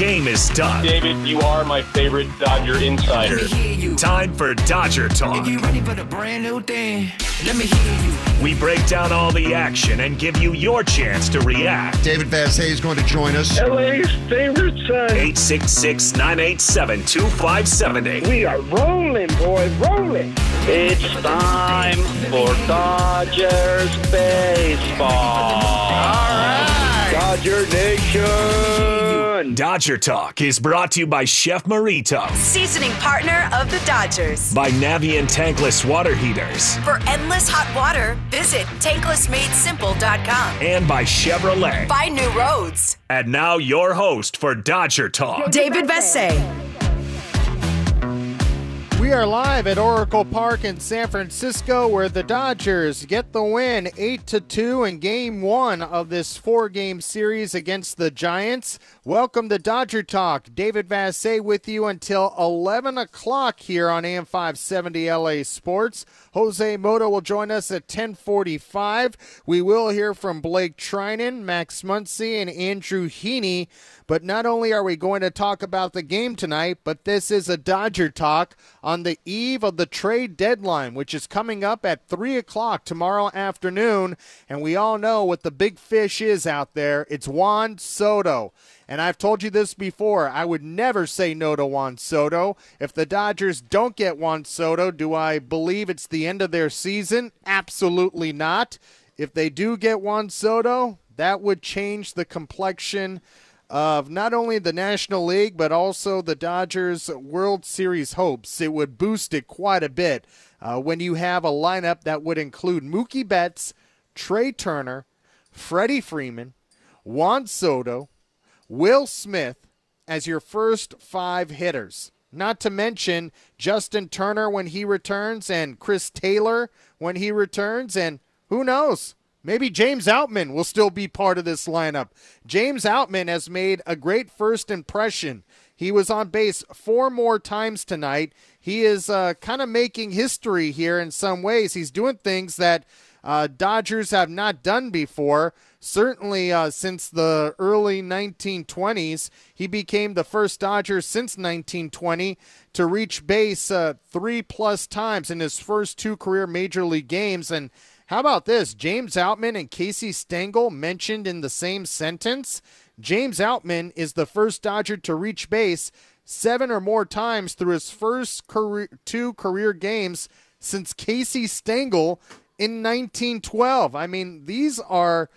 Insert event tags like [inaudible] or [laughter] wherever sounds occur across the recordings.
game is done. David, you are my favorite Dodger insider. Time for Dodger Talk. If you ready for the brand new thing, let me hear you. We break down all the action and give you your chance to react. David Vassegh is going to join us. LA's favorite son. 866 987 2570. We are rolling, boys, rolling. It's time for Dodgers baseball. All right. Dodger Nation. Dodger Talk is brought to you by Chef Merito, Seasoning partner of the Dodgers. by Navien Tankless Water Heaters, For endless hot water, visit tanklessmadesimple.com. and by Chevrolet. Buy new roads. And now, your host for Dodger Talk. David Vassegh. We are live at Oracle Park in San Francisco where the Dodgers get the win 8 to 2 in game 1 of this four-game series against the Giants. Welcome to Dodger Talk. David Vassegh with you until 11 o'clock here on AM 570 LA Sports. Jose Mota will join us at 1045. We will hear from Blake Treinen, Max Muncy, and Andrew Heaney. But not only are we going to talk about the game tonight, but this is a Dodger talk the eve of the trade deadline, which is coming up at 3 o'clock tomorrow afternoon. And we all know what the big fish is out there. It's Juan Soto. And I've told you this before. I would never say no to Juan Soto. If the Dodgers don't get Juan Soto, do I believe it's the end of their season? Absolutely not. If they do get Juan Soto, that would change the complexion of not only the National League, but also the Dodgers' World Series hopes. It would boost it quite a bit uh, when you have a lineup that would include Mookie Betts, Trea Turner, Freddie Freeman, Juan Soto, Will Smith as your first five hitters. Not to mention Justin Turner when he returns and Chris Taylor when he returns, and who knows? Maybe James Outman will still be part of this lineup. James Outman has made a great first impression. He was on base four more times tonight. He is uh, kind of making history here in some ways. He's doing things that uh, Dodgers have not done before. Certainly, uh, since the early 1920s, he became the first Dodger since 1920 to reach base uh, three plus times in his first two career major league games. And how about this? James Outman and Casey Stengel mentioned in the same sentence. James Outman is the first Dodger to reach base seven or more times through his first career, two career games since Casey Stengel in 1912. I mean, these are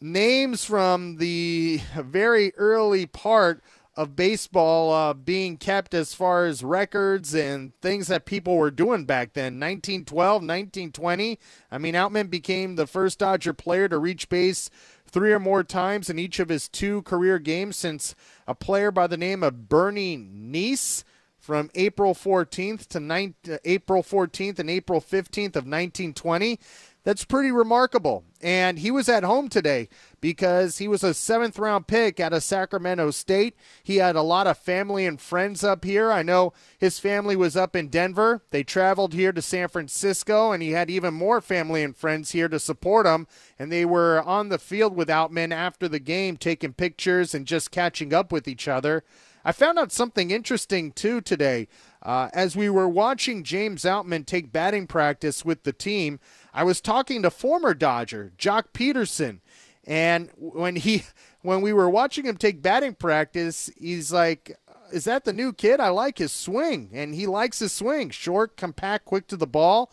names from the very early part of baseball uh, being kept as far as records and things that people were doing back then. 1912, 1920. I mean, Outman became the first Dodger player to reach base three or more times in each of his two career games since a player by the name of Bernie Neis from April 14th to 9, uh, April 14th and April 15th of 1920. That's pretty remarkable. And he was at home today because he was a seventh round pick out of Sacramento State. He had a lot of family and friends up here. I know his family was up in Denver. They traveled here to San Francisco, and he had even more family and friends here to support him. And they were on the field with Outman after the game, taking pictures and just catching up with each other. I found out something interesting too today. Uh, as we were watching James Outman take batting practice with the team, I was talking to former Dodger Joc Pederson, and when he when we were watching him take batting practice, he's like, "Is that the new kid? I like his swing, and he likes his swing, short, compact, quick to the ball."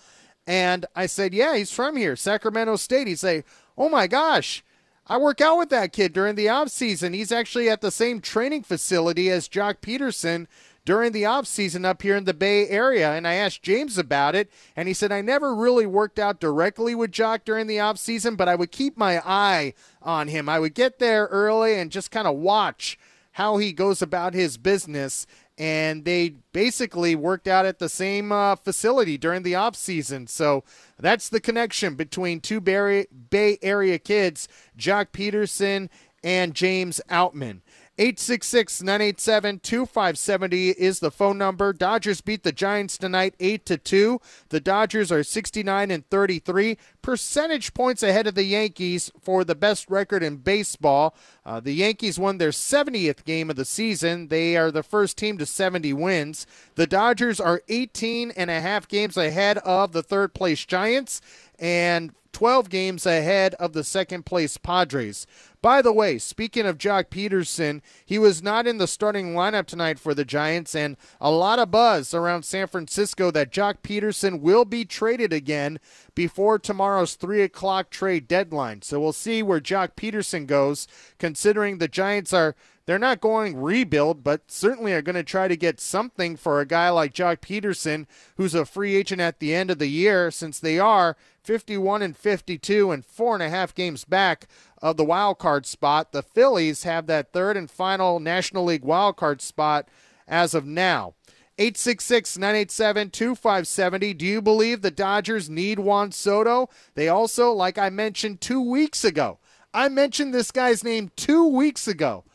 And I said, "Yeah, he's from here, Sacramento State." He'd say, "Oh my gosh." I work out with that kid during the off season. He's actually at the same training facility as Joc Pederson during the off season up here in the Bay Area. And I asked James about it, and he said I never really worked out directly with Joc during the off season, but I would keep my eye on him. I would get there early and just kind of watch how he goes about his business. And they basically worked out at the same uh, facility during the off season. So that's the connection between two Bay Area kids, Joc Pederson and James Outman. 866 987 2570 is the phone number. Dodgers beat the Giants tonight 8 to 2. The Dodgers are 69 and 33, percentage points ahead of the Yankees for the best record in baseball. Uh, the Yankees won their 70th game of the season. They are the first team to 70 wins. The Dodgers are 18 and a half games ahead of the third place Giants and 12 games ahead of the second place Padres. By the way, speaking of Joc Pederson, he was not in the starting lineup tonight for the Giants, and a lot of buzz around San Francisco that Joc Pederson will be traded again before tomorrow's 3 o'clock trade deadline. So we'll see where Joc Pederson goes, considering the Giants are they're not going rebuild, but certainly are going to try to get something for a guy like Joc Pederson, who's a free agent at the end of the year, since they are 51 and 52 and four and a half games back of the wild card spot. The Phillies have that third and final National League wild card spot as of now. 866 987 2570. Do you believe the Dodgers need Juan Soto? They also, like I mentioned two weeks ago, I mentioned this guy's name two weeks ago.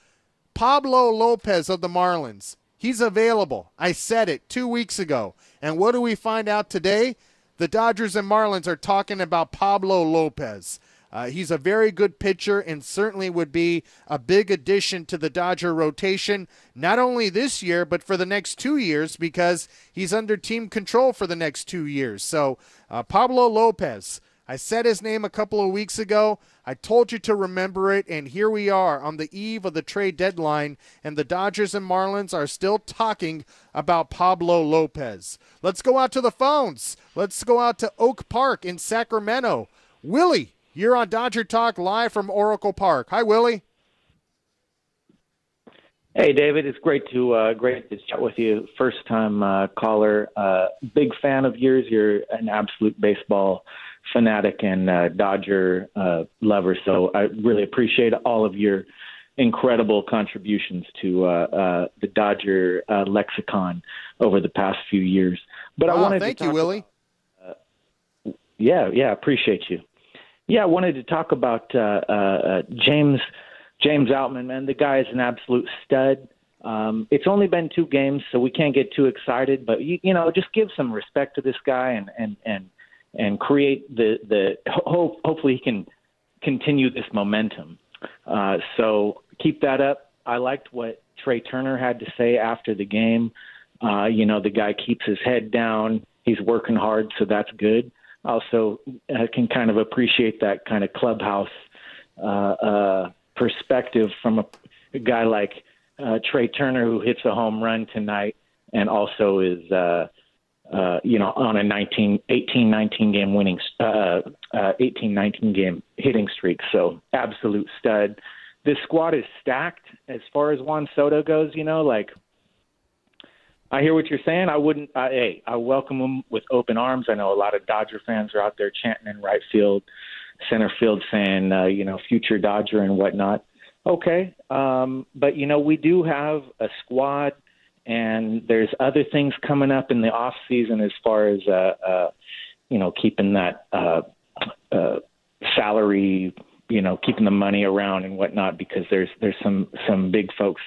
Pablo Lopez of the Marlins. He's available. I said it two weeks ago. And what do we find out today? The Dodgers and Marlins are talking about Pablo Lopez. Uh, he's a very good pitcher and certainly would be a big addition to the Dodger rotation, not only this year, but for the next two years because he's under team control for the next two years. So, uh, Pablo Lopez. I said his name a couple of weeks ago. I told you to remember it, and here we are on the eve of the trade deadline, and the Dodgers and Marlins are still talking about Pablo Lopez. Let's go out to the phones. Let's go out to Oak Park in Sacramento. Willie, you're on Dodger Talk live from Oracle Park. Hi, Willie. Hey, David. It's great to uh, great to chat with you. First time uh, caller. Uh, big fan of yours. You're an absolute baseball fanatic and uh, Dodger uh, lover. So I really appreciate all of your incredible contributions to uh, uh, the Dodger uh, lexicon over the past few years. But oh, I wanted thank to thank you, Willie. About, uh, yeah, yeah, appreciate you. Yeah, I wanted to talk about uh, uh, uh, James James Outman. Man, the guy is an absolute stud. Um, it's only been two games, so we can't get too excited. But you, you know, just give some respect to this guy and and and and create the the hope. Hopefully, he can continue this momentum. Uh, so keep that up. I liked what Trea Turner had to say after the game. Uh, you know, the guy keeps his head down. He's working hard, so that's good also uh, can kind of appreciate that kind of clubhouse uh, uh, perspective from a, a guy like uh, Trea Turner who hits a home run tonight and also is uh, uh, you know on a 19 18 19 game winning uh, uh, 18 19 game hitting streak so absolute stud this squad is stacked as far as Juan Soto goes you know like I hear what you're saying. I wouldn't. Uh, hey, I welcome them with open arms. I know a lot of Dodger fans are out there chanting in right field, center field, saying, uh, you know, future Dodger and whatnot. Okay, um, but you know, we do have a squad, and there's other things coming up in the off season as far as, uh, uh, you know, keeping that uh, uh, salary you know keeping the money around and whatnot because there's there's some some big folks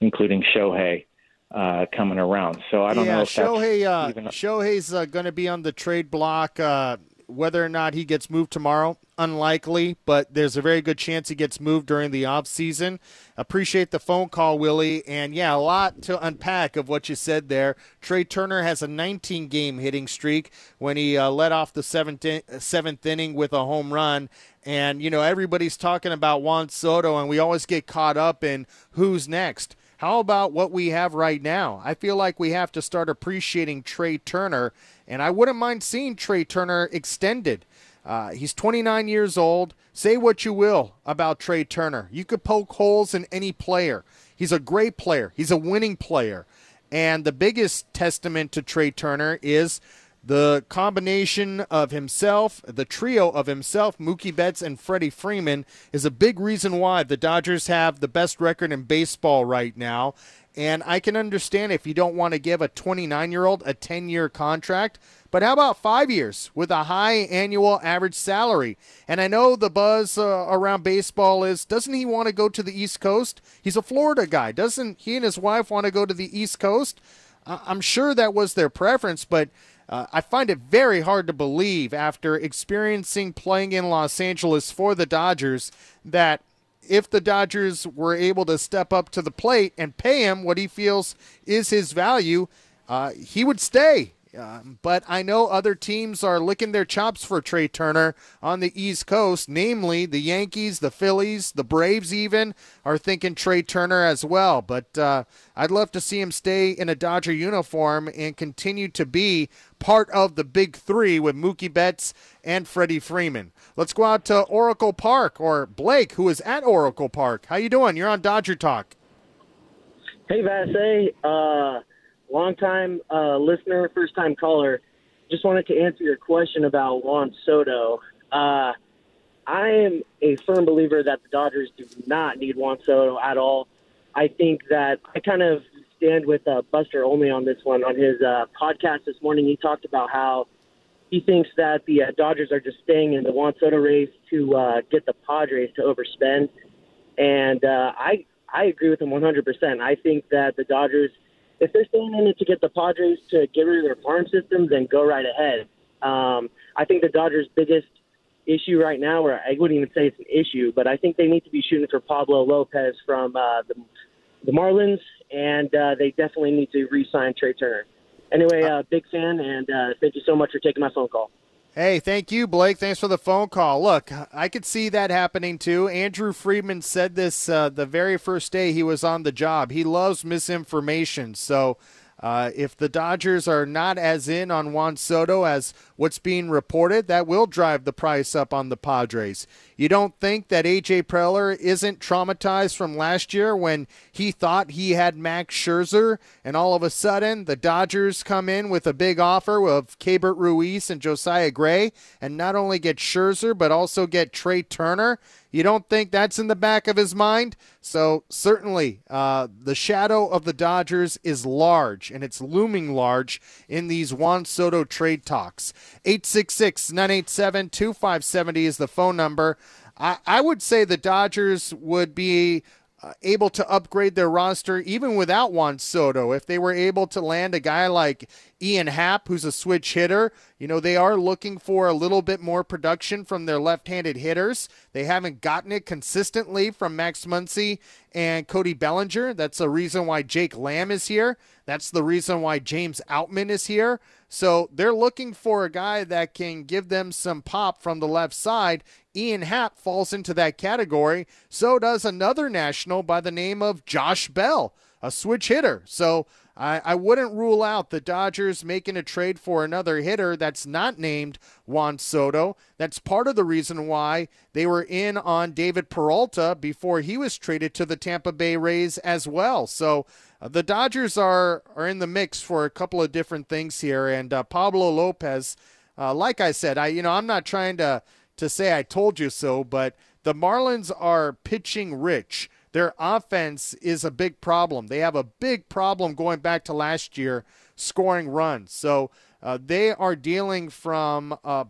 including Shohei uh, coming around. So I don't yeah, know if Shohei, uh, even... Shohei's uh, going to be on the trade block. Uh, whether or not he gets moved tomorrow, unlikely, but there's a very good chance he gets moved during the off season. Appreciate the phone call, Willie, and yeah, a lot to unpack of what you said there. Trea Turner has a 19 game hitting streak when he uh, led off the seventh in- seventh inning with a home run. And you know everybody's talking about Juan Soto, and we always get caught up in who's next. How about what we have right now? I feel like we have to start appreciating Trea Turner, and I wouldn't mind seeing Trea Turner extended. Uh, he's 29 years old. Say what you will about Trea Turner. You could poke holes in any player. He's a great player, he's a winning player. And the biggest testament to Trea Turner is The combination of himself, the trio of himself, Mookie Betts, and Freddie Freeman is a big reason why the Dodgers have the best record in baseball right now. And I can understand if you don't want to give a 29 year old a 10 year contract, but how about five years with a high annual average salary? And I know the buzz uh, around baseball is doesn't he want to go to the East Coast? He's a Florida guy. Doesn't he and his wife want to go to the East Coast? I'm sure that was their preference, but uh, I find it very hard to believe after experiencing playing in Los Angeles for the Dodgers that if the Dodgers were able to step up to the plate and pay him what he feels is his value, uh, he would stay. Uh, but I know other teams are licking their chops for Trea Turner on the East Coast, namely the Yankees, the Phillies, the Braves, even are thinking Trea Turner as well. But uh, I'd love to see him stay in a Dodger uniform and continue to be part of the big three with Mookie Betts and Freddie Freeman. Let's go out to Oracle Park or Blake, who is at Oracle Park. How you doing? You're on Dodger Talk. Hey, Vassegh. Uh, long time uh, listener, first time caller. Just wanted to answer your question about Juan Soto. Uh, I am a firm believer that the Dodgers do not need Juan Soto at all. I think that I kind of stand with uh, Buster Olney on this one. On his uh, podcast this morning, he talked about how he thinks that the uh, Dodgers are just staying in the Juan Soto race to uh, get the Padres to overspend, and uh, I I agree with him 100%. I think that the Dodgers – if they're staying in it to get the Padres to get rid of their farm system, then go right ahead. Um, I think the Dodgers' biggest issue right now, or I wouldn't even say it's an issue, but I think they need to be shooting for Pablo Lopez from uh, the, the Marlins, and uh, they definitely need to re-sign Trea Turner. Anyway, uh, big fan, and uh, thank you so much for taking my phone call. Hey, thank you, Blake. Thanks for the phone call. Look, I could see that happening too. Andrew Friedman said this uh, the very first day he was on the job. He loves misinformation. So uh, if the Dodgers are not as in on Juan Soto as what's being reported, that will drive the price up on the Padres. You don't think that AJ Preller isn't traumatized from last year when he thought he had Max Scherzer, and all of a sudden the Dodgers come in with a big offer of Keibert Ruiz and Josiah Gray, and not only get Scherzer but also get Trea Turner. You don't think that's in the back of his mind? So, certainly, uh, the shadow of the Dodgers is large, and it's looming large in these Juan Soto trade talks. 866 987 2570 is the phone number. I, I would say the Dodgers would be uh, able to upgrade their roster even without Juan Soto. If they were able to land a guy like Ian Happ, who's a switch hitter, you know, they are looking for a little bit more production from their left handed hitters. They haven't gotten it consistently from Max Muncy and Cody Bellinger. That's the reason why Jake Lamb is here. That's the reason why James Outman is here. So they're looking for a guy that can give them some pop from the left side. Ian Happ falls into that category. So does another national by the name of Josh Bell, a switch hitter. So I, I wouldn't rule out the Dodgers making a trade for another hitter that's not named Juan Soto. That's part of the reason why they were in on David Peralta before he was traded to the Tampa Bay Rays as well. So uh, the Dodgers are are in the mix for a couple of different things here, and uh, Pablo Lopez. Uh, like I said, I you know I'm not trying to to say I told you so, but the Marlins are pitching rich. Their offense is a big problem. They have a big problem going back to last year scoring runs. So uh, they are dealing from uh,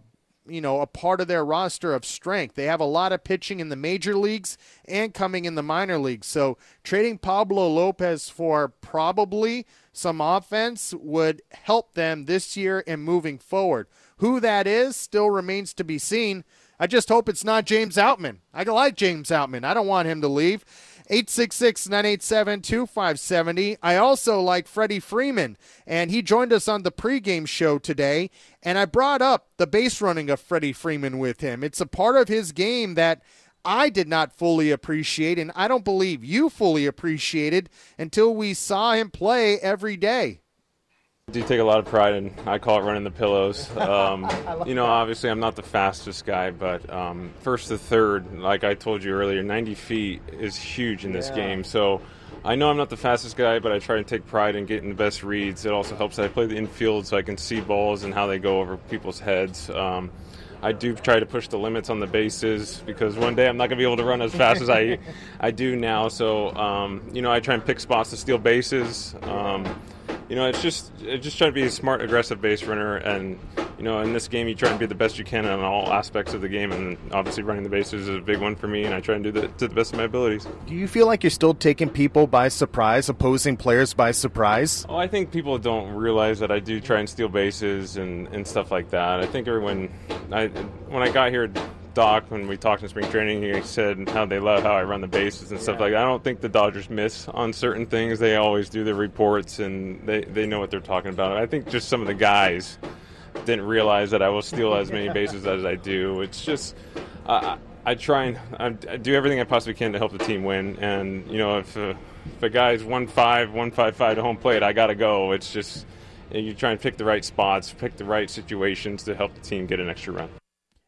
you know a part of their roster of strength. They have a lot of pitching in the major leagues and coming in the minor leagues. So trading Pablo Lopez for probably some offense would help them this year and moving forward. Who that is still remains to be seen. I just hope it's not James Outman. I like James Outman. I don't want him to leave. 866 987 2570. I also like Freddie Freeman, and he joined us on the pregame show today. And I brought up the base running of Freddie Freeman with him. It's a part of his game that I did not fully appreciate, and I don't believe you fully appreciated until we saw him play every day. I do take a lot of pride in, I call it running the pillows. [laughs] Um, you know, obviously I'm not the fastest guy, but um, first to third, like I told you earlier, 90 feet is huge in this Yeah. game. So I know I'm not the fastest guy, but I try to take pride in getting the best reads. It also helps that I play the infield so I can see balls and how they go over people's heads. Um, I do try to push the limits on the bases because one day I'm not going to be able to run as fast as I [laughs] I do now. So um, you know, I try and pick spots to steal bases. Um, you know, it's just it's just trying to be a smart, aggressive base runner, and you know, in this game, you try and be the best you can on all aspects of the game, and obviously running the bases is a big one for me, and I try and do that to the best of my abilities. Do you feel like you're still taking people by surprise, opposing players by surprise? Oh, I think people don't realize that I do try and steal bases and, and stuff like that. I think everyone, I when I got here, Doc, when we talked in spring training, he said how they love how I run the bases and stuff like that. I don't think the Dodgers miss on certain things. They always do their reports and they, they know what they're talking about. I think just some of the guys didn't realize that I will steal as many bases as I do. It's just. Uh, I try and I, I do everything I possibly can to help the team win. And you know, if uh, if a guy's one five, one five five to home plate, I gotta go. It's just you try and pick the right spots, pick the right situations to help the team get an extra run.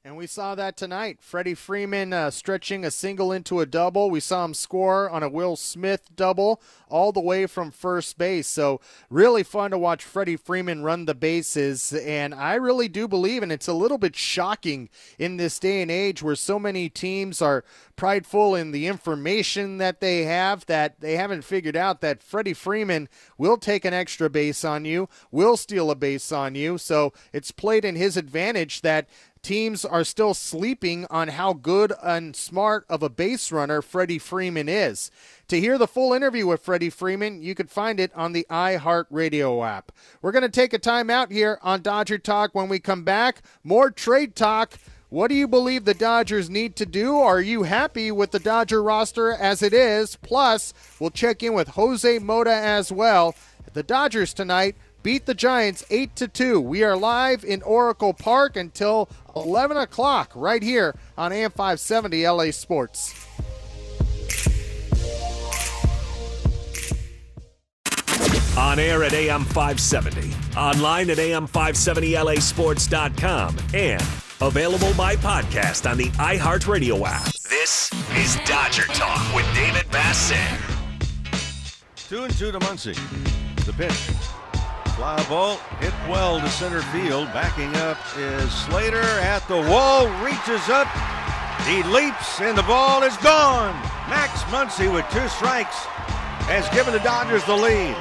And we saw that tonight. Freddie Freeman uh, stretching a single into a double. We saw him score on a Will Smith double all the way from first base. So, really fun to watch Freddie Freeman run the bases. And I really do believe, and it's a little bit shocking in this day and age where so many teams are prideful in the information that they have that they haven't figured out that Freddie Freeman will take an extra base on you, will steal a base on you. So, it's played in his advantage that teams are still sleeping on how good and smart of a base runner Freddie Freeman is. To hear the full interview with Freddie Freeman, you can find it on the iHeartRadio app. We're going to take a time out here on Dodger Talk. When we come back, more trade talk. What do you believe the Dodgers need to do? Are you happy with the Dodger roster as it is? Plus, we'll check in with Jose Mota as well. The Dodgers tonight beat the Giants 8 to 2. We are live in Oracle Park until 11 o'clock right here on AM 570 LA Sports. On air at AM 570, online at AM570LAsports.com, and available by podcast on the iHeartRadio app. This is Dodger Talk with David Vassegh. Two and two to Muncy. The pitch. Fly ball hit well to center field. Backing up is Slater at the wall. Reaches up. He leaps and the ball is gone. Max Muncy with two strikes has given the Dodgers the lead.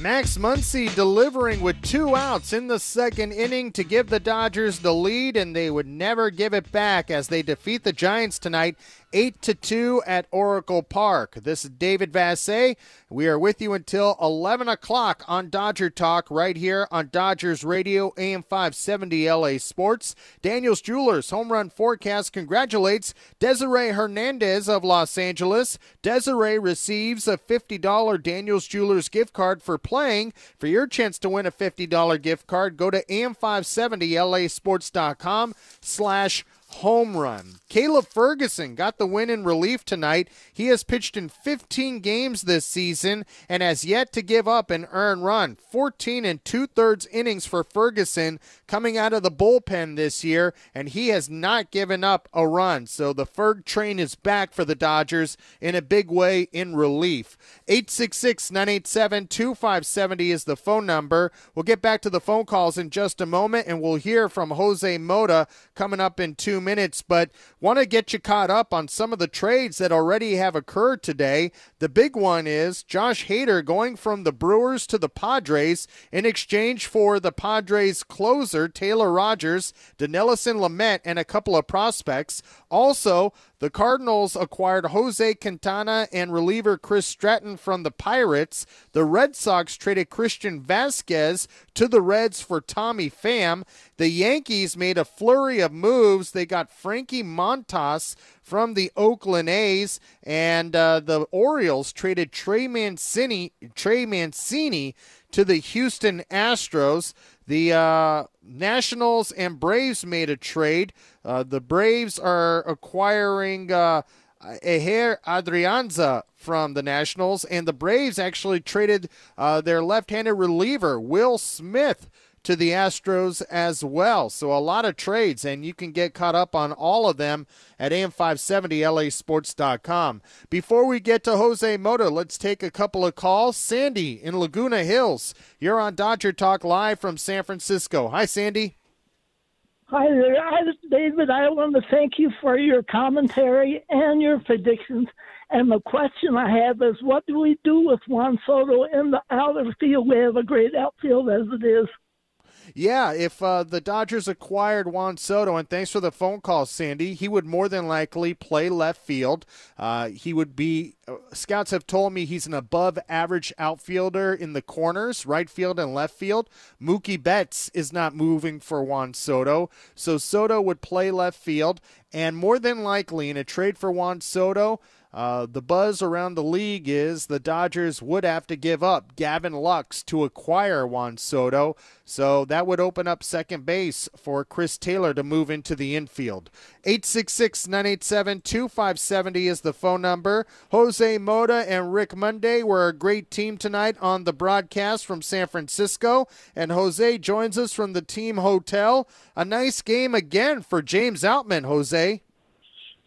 Max Muncy delivering with two outs in the second inning to give the Dodgers the lead, and they would never give it back as they defeat the Giants tonight, eight to two at Oracle Park. This is David Vassegh. We are with you until eleven o'clock on Dodger Talk right here on Dodgers Radio AM five seventy LA Sports. Daniels Jewelers home run forecast congratulates Desiree Hernandez of Los Angeles. Desiree receives a fifty dollar Daniels Jewelers gift card for playing. For your chance to win a $50 gift card, go to am570lasports.com slash home run. Caleb Ferguson got the win in relief tonight. He has pitched in 15 games this season and has yet to give up an earned run. 14 and two thirds innings for Ferguson coming out of the bullpen this year, and he has not given up a run. So the Ferg train is back for the Dodgers in a big way in relief. 866 987 2570 is the phone number. We'll get back to the phone calls in just a moment, and we'll hear from Jose Mota coming up in two minutes. But want to get you caught up on some of the trades that already have occurred today. The big one is Josh Hader going from the Brewers to the Padres in exchange for the Padres closer, Taylor Rogers, Dinelson Lamet, and a couple of prospects. Also, the Cardinals acquired Jose Quintana and reliever Chris Stratton from the Pirates. The Red Sox traded Christian Vasquez to the Reds for Tommy Pham. The Yankees made a flurry of moves. They got Frankie Montas from the Oakland A's, and uh, the Orioles traded Trey Mancini, Trey Mancini to the Houston Astros. The uh, Nationals and Braves made a trade. Uh, the Braves are acquiring uh, Ehire Adrianza from the Nationals, and the Braves actually traded uh, their left-handed reliever Will Smith to the Astros as well. So a lot of trades, and you can get caught up on all of them at am570lasports.com. Before we get to Jose Mota, let's take a couple of calls. Sandy in Laguna Hills, you're on Dodger Talk live from San Francisco. Hi, Sandy. Hi there, David. I want to thank you for your commentary and your predictions. And the question I have is, what do we do with Juan Soto in the outer field? We have a great outfield as it is. Yeah, if uh, the Dodgers acquired Juan Soto, and thanks for the phone call, Sandy, he would more than likely play left field. Uh, he would be, uh, scouts have told me he's an above average outfielder in the corners, right field and left field. Mookie Betts is not moving for Juan Soto, so Soto would play left field, and more than likely in a trade for Juan Soto, uh, the buzz around the league is the Dodgers would have to give up Gavin Lux to acquire Juan Soto, so that would open up second base for Chris Taylor to move into the infield. 866 987 2570 is the phone number. Jose Mota and Rick Monday were a great team tonight on the broadcast from San Francisco, and Jose joins us from the team hotel. A nice game again for James Outman, Jose.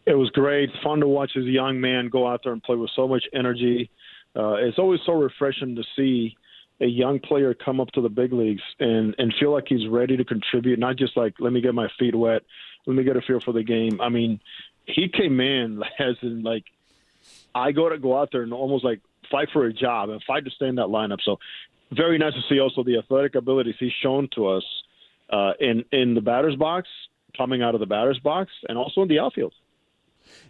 It was great. Fun to watch a young man go out there and play with so much energy. Uh, it's always so refreshing to see a young player come up to the big leagues and and feel like he's ready to contribute. Not just like let me get my feet wet, let me get a feel for the game. I mean, he came in [laughs] as in like I go to go out there and almost like fight for a job and fight to stay in that lineup. So very nice to see also the athletic abilities he's shown to us uh, in in the batter's box, coming out of the batter's box, and also in the outfield.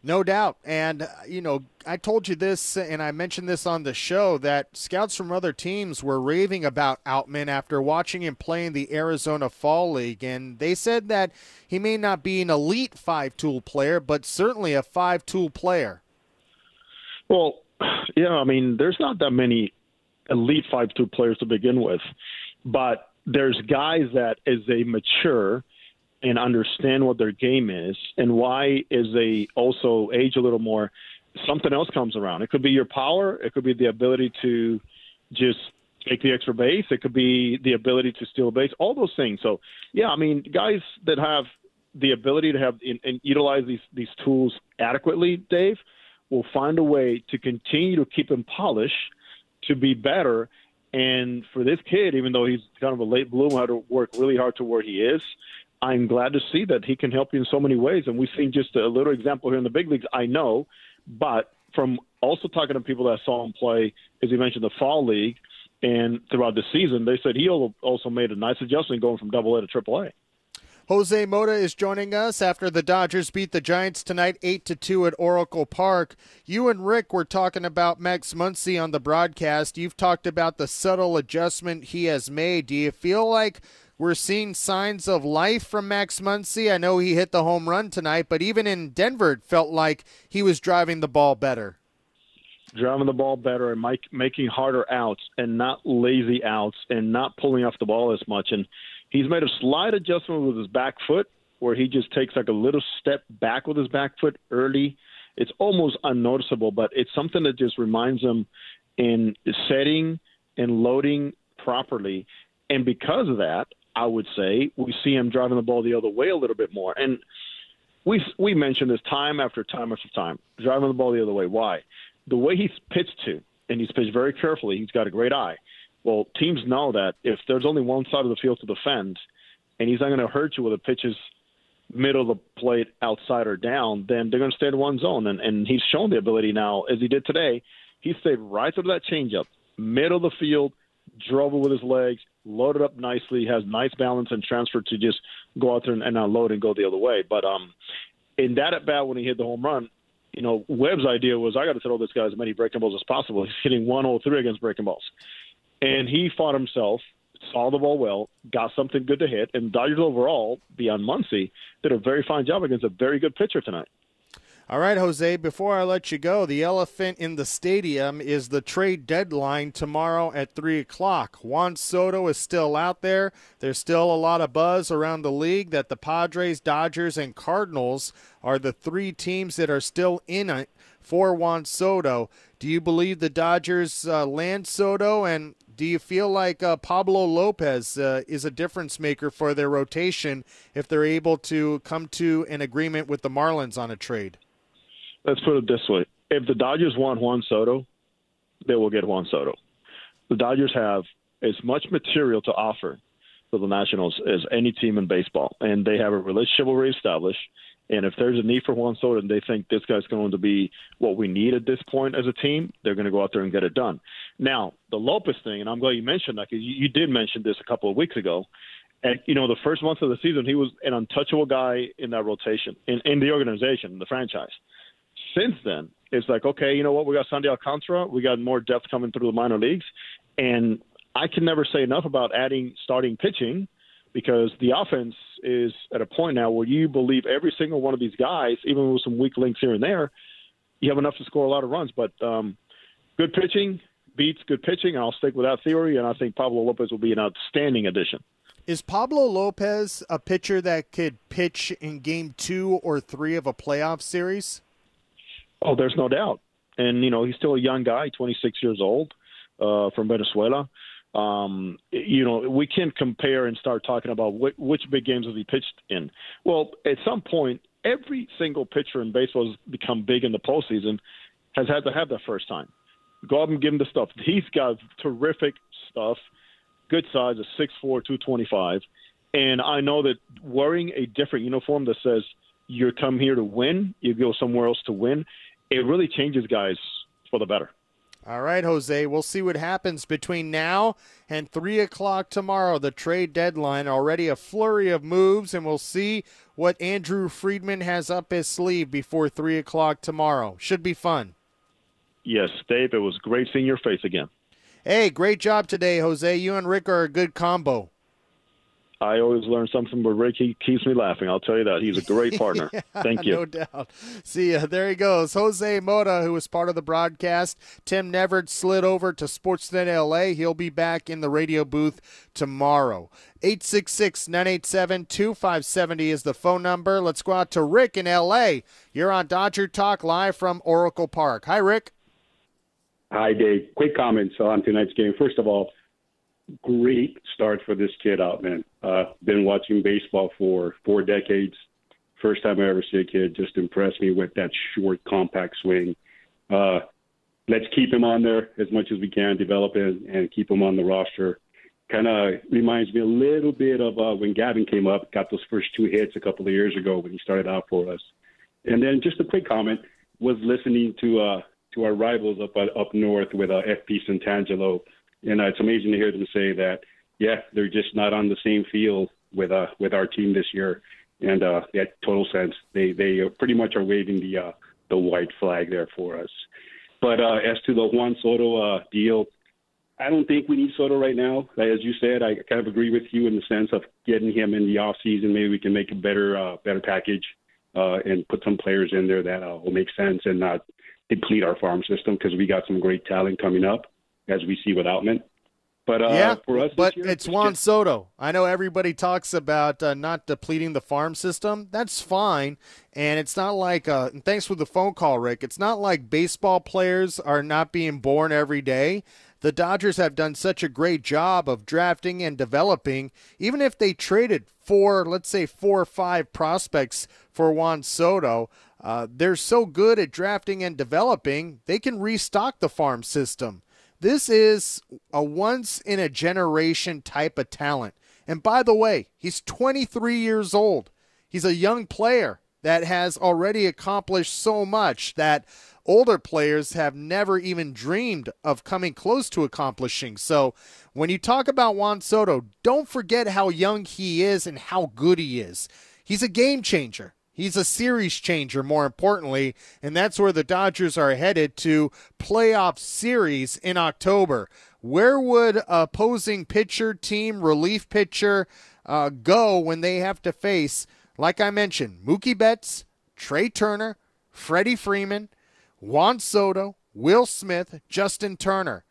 No doubt. And, uh, you know, I told you this and I mentioned this on the show that scouts from other teams were raving about Outman after watching him play in the Arizona Fall League. And they said that he may not be an elite five tool player, but certainly a five tool player. Well, [sighs] yeah, I mean, there's not that many elite five tool players to begin with, but there's guys that as they mature and understand what their game is and why as they also age a little more something else comes around. It could be your power. It could be the ability to just take the extra base. It could be the ability to steal a base. All those things. So yeah i mean guys that have the ability to have and utilize these these tools adequately dave will find a way to continue to keep them polished to be better. And for this kid, even though he's kind of a late bloomer, had to work really hard to where he is. I'm glad to see that he can help you in so many ways. And we've seen just a little example here in the big leagues, I know, but from also talking to people that saw him play, as he mentioned, the fall league and throughout the season, they said he also made a nice adjustment going from double A to triple A. Jose Mota is joining us after the Dodgers beat the Giants tonight 8 to 2 at Oracle Park. You and Rick were talking about Max Muncy on the broadcast. You've talked about the subtle adjustment he has made. Do you feel like we're seeing signs of life from Max Muncy. I know he hit the home run tonight, but even in Denver, it felt like he was driving the ball better. Driving the ball better and make, making harder outs and not lazy outs and not pulling off the ball as much. And he's made a slight adjustment with his back foot where he just takes like a little step back with his back foot early. It's almost unnoticeable, but it's something that just reminds him in setting and loading properly. And because of that, I would say we see him driving the ball the other way a little bit more. And we we mentioned this time after time after time, driving the ball the other way. Why? The way he's pitched to, and he's pitched very carefully. He's got a great eye. Well, teams know that if there's only one side of the field to defend, and he's not going to hurt you with a pitches middle of the plate, outside or down, then they're going to stay in one zone. And, and he's shown the ability now, as he did today. He stayed right through that changeup, middle of the field, drove it with his legs, loaded up nicely, has nice balance and transfer to just go out there and, and unload and go the other way. But um, in that at bat when he hit the home run, you know, Webb's idea was I got to throw this guy as many breaking balls as possible. He's hitting 103 against breaking balls, and he fought himself, saw the ball well, got something good to hit, and Dodgers overall, beyond Muncy, did a very fine job against a very good pitcher tonight. All right, Jose, before I let you go, the elephant in the stadium is the trade deadline tomorrow at 3 o'clock. Juan Soto is still out there. There's still a lot of buzz around the league that the Padres, Dodgers, and Cardinals are the three teams that are still in it for Juan Soto. Do you believe the Dodgers uh, land Soto? And do you feel like uh, Pablo Lopez uh, is a difference maker for their rotation if they're able to come to an agreement with the Marlins on a trade? Let's put it this way: if the Dodgers want Juan Soto, they will get Juan Soto. The Dodgers have as much material to offer to the Nationals as any team in baseball, and they have a relationship already established. And if there's a need for Juan Soto and they think this guy's going to be what we need at this point as a team, they're going to go out there and get it done. Now, the Lopez thing, and I'm glad you mentioned that because you, did mention this a couple of weeks ago. And, you know, the first months of the season, he was an untouchable guy in that rotation, in, in the organization, the franchise since then, it's like, okay, you know what? We got Sandy Alcantara. We got more depth coming through the minor leagues. And I can never say enough about adding starting pitching because the offense is at a point now where you believe every single one of these guys, even with some weak links here and there, you have enough to score a lot of runs. But um, good pitching beats good pitching. I'll stick with that theory, and I think Pablo Lopez will be an outstanding addition. Is Pablo Lopez a pitcher that could pitch in game two or three of a playoff series? Oh, there's no doubt. And you know, he's still a young guy, 26 years old, uh, from Venezuela. Um, you know, we can't compare and start talking about wh- which big games has he pitched in. Well, at some point, every single pitcher in baseball has become big in the postseason has had to have that first time. Go up and give him the stuff. He's got terrific stuff, good size, a 6'4", 225. And I know that wearing a different uniform that says you come here to win, you go somewhere else to win, it really changes guys for the better. All right, Jose. We'll see what happens between now and 3 o'clock tomorrow, the trade deadline. Already a flurry of moves, and we'll see what Andrew Friedman has up his sleeve before 3 o'clock tomorrow. Should be fun. Yes, Dave, it was great seeing your face again. Hey, great job today, Jose. You and Rick are a good combo. I always learn something, but Rick he keeps me laughing. I'll tell you that he's a great [laughs] partner. yeah, Thank you. No doubt. See ya. There he goes, Jose Mota, who was part of the broadcast. Tim Neverett slid over to Sportsnet LA. He'll be back in the radio booth tomorrow. 866-987-2570 is the phone number. Let's go out to Rick in LA. You're on Dodger Talk live from Oracle Park. Hi, Rick. Hi, Dave. Quick comments on tonight's game. First of all, great start for this kid Outman. Uh, been watching baseball for four decades. First time I ever see a kid just impress me with that short, compact swing. Uh, let's keep him on there as much as we can, develop him, and keep him on the roster. Kind of reminds me a little bit of uh, when Gavin came up, got those first two hits a couple of years ago when he started out for us. And then just a quick comment was listening to uh, to our rivals up uh, up north with uh, FP Santangelo and uh, it's amazing to hear them say that. Yeah, they're just not on the same field with uh with our team this year, and uh, that total sense. They they pretty much are waving the uh, the white flag there for us. But uh, as to the Juan Soto uh, deal, I don't think we need Soto right now. As you said, I kind of agree with you in the sense of getting him in the off season. Maybe we can make a better uh, better package uh, and put some players in there that uh, will make sense and not deplete our farm system because we got some great talent coming up as we see with Outman. But uh, yeah, for us, but year, it's Juan Soto. I know everybody talks about uh, not depleting the farm system. That's fine, and it's not like. Uh, and thanks for the phone call, Rick. It's not like baseball players are not being born every day. The Dodgers have done such a great job of drafting and developing. Even if they traded four, let's say four or five prospects for Juan Soto, uh, they're so good at drafting and developing. They can restock the farm system. This is a once in a generation type of talent. And by the way, he's 23 years old. He's a young player that has already accomplished so much that older players have never even dreamed of coming close to accomplishing. So when you talk about Juan Soto, don't forget how young he is and how good he is. He's a game changer. He's a series changer, more importantly, and that's where the Dodgers are headed to playoff series in October. Where would opposing pitcher, team, relief pitcher uh, go when they have to face, like I mentioned, Mookie Betts, Trea Turner, Freddie Freeman, Juan Soto, Will Smith, Justin Turner.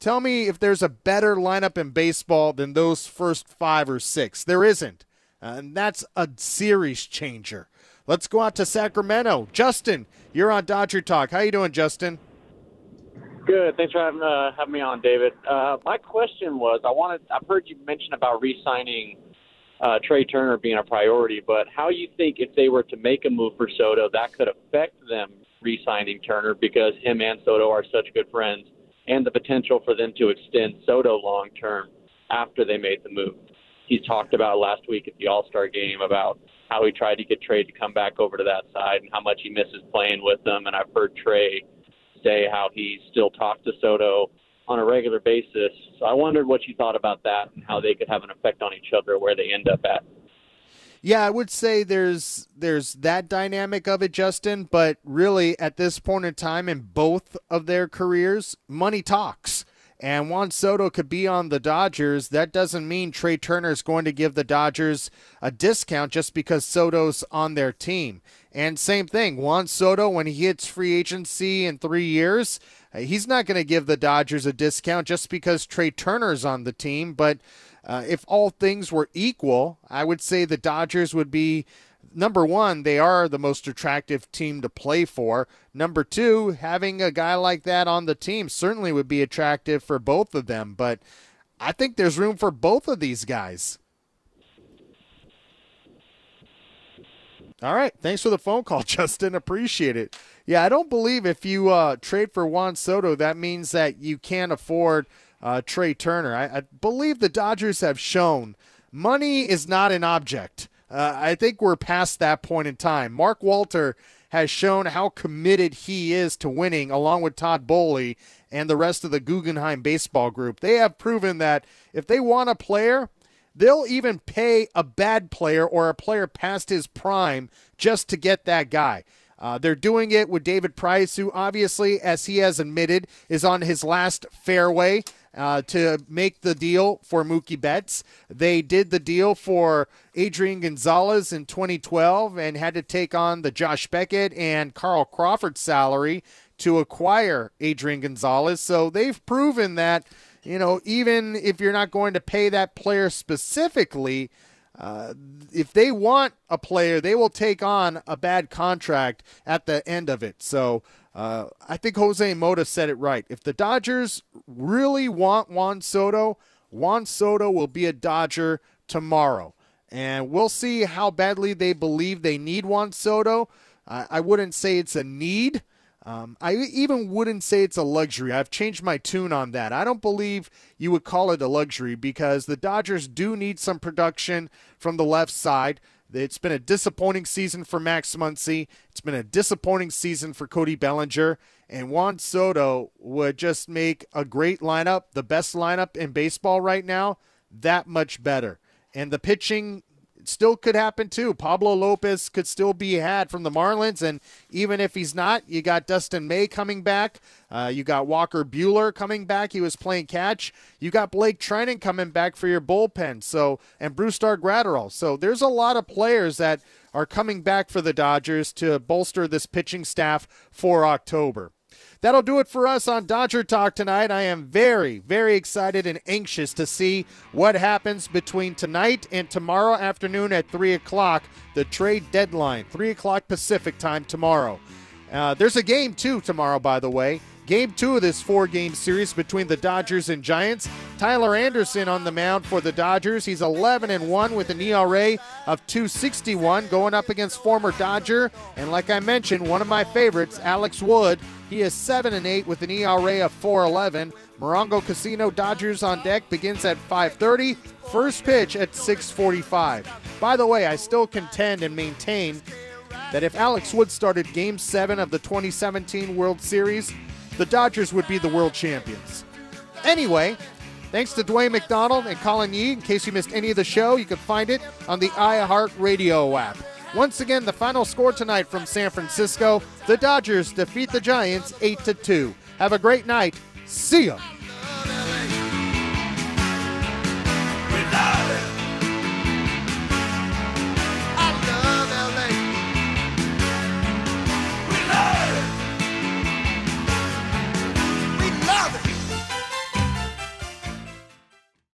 Tell me if there's a better lineup in baseball than those first five or six. There isn't. And that's a series changer. Let's go out to Sacramento. Justin, you're on Dodger Talk. How you doing, Justin? Good. Thanks for having, uh, having me on, David. Uh, my question was, I wanted. I've heard you mention about re-signing uh, Trea Turner being a priority, but how you think if they were to make a move for Soto, that could affect them re-signing Turner because him and Soto are such good friends, and the potential for them to extend Soto long term after they made the move. He talked about last week at the All Star game about how he tried to get Trea to come back over to that side and how much he misses playing with them. And I've heard Trea say how he still talks to Soto on a regular basis. So I wondered what you thought about that and how they could have an effect on each other where they end up at. Yeah, I would say there's there's that dynamic of it, Justin. But really, at this point in time in both of their careers, money talks. And Juan Soto could be on the Dodgers. That doesn't mean Trea Turner is going to give the Dodgers a discount just because Soto's on their team. And same thing, Juan Soto, when he hits free agency in three years, he's not going to give the Dodgers a discount just because Trea Turner's on the team. But uh, if all things were equal, I would say the Dodgers would be number one, they are the most attractive team to play for. Number two, having a guy like that on the team certainly would be attractive for both of them. But I think there's room for both of these guys. All right. Thanks for the phone call, [laughs] Justin. Appreciate it. Yeah, I don't believe if you uh, trade for Juan Soto, that means that you can't afford uh, Trea Turner. I, I believe the Dodgers have shown money is not an object. Uh, I think we're past that point in time. Mark Walter has shown how committed he is to winning, along with Todd Boehly and the rest of the Guggenheim baseball group. They have proven that if they want a player, they'll even pay a bad player or a player past his prime just to get that guy. Uh, they're doing it with David Price, who obviously, as he has admitted, is on his last fairway uh, to make the deal for Mookie Betts. They did the deal for Adrian Gonzalez in 2012 and had to take on the Josh Beckett and Carl Crawford salary to acquire Adrian Gonzalez. So they've proven that, you know, even if you're not going to pay that player specifically, uh, if they want a player, they will take on a bad contract at the end of it. So uh, I think Jose Mota said it right. If the Dodgers really want Juan Soto, Juan Soto will be a Dodger tomorrow. And we'll see how badly they believe they need Juan Soto. I, I wouldn't say it's a need. Um, I even wouldn't say it's a luxury. I've changed my tune on that. I don't believe you would call it a luxury because the Dodgers do need some production from the left side. It's been a disappointing season for Max Muncy. It's been a disappointing season for Cody Bellinger. And Juan Soto would just make a great lineup, the best lineup in baseball right now, that much better. And the pitching still could happen too. Pablo Lopez could still be had from the Marlins, and even if he's not, you got Dustin May coming back. Uh, you got Walker Buehler coming back. He was playing catch. You got Blake Treinen coming back for your bullpen. So and Brusdar Graterol. So there's a lot of players that are coming back for the Dodgers to bolster this pitching staff for October. That'll do it for us on Dodger Talk tonight. I am very, very excited and anxious to see what happens between tonight and tomorrow afternoon at 3 o'clock, the trade deadline, 3 o'clock Pacific time tomorrow. Uh, there's a game, too, tomorrow, by the way. Game two of this four game series between the Dodgers and Giants. Tyler Anderson on the mound for the Dodgers. He's 11 and 1 with an ERA of 261 going up against former Dodger. And like I mentioned, one of my favorites, Alex Wood. He is 7 and 8 with an ERA of 411. Morongo Casino Dodgers on deck begins at 5:30. First pitch at 6:45. By the way, I still contend and maintain that if Alex Wood started game 7 of the 2017 World Series, the Dodgers would be the world champions. Anyway, thanks to Dwayne McDonald and Colin Yee. In case you missed any of the show, you can find it on the iHeartRadio app. Once again, the final score tonight from San Francisco: the Dodgers defeat the Giants eight to two. Have a great night. See ya.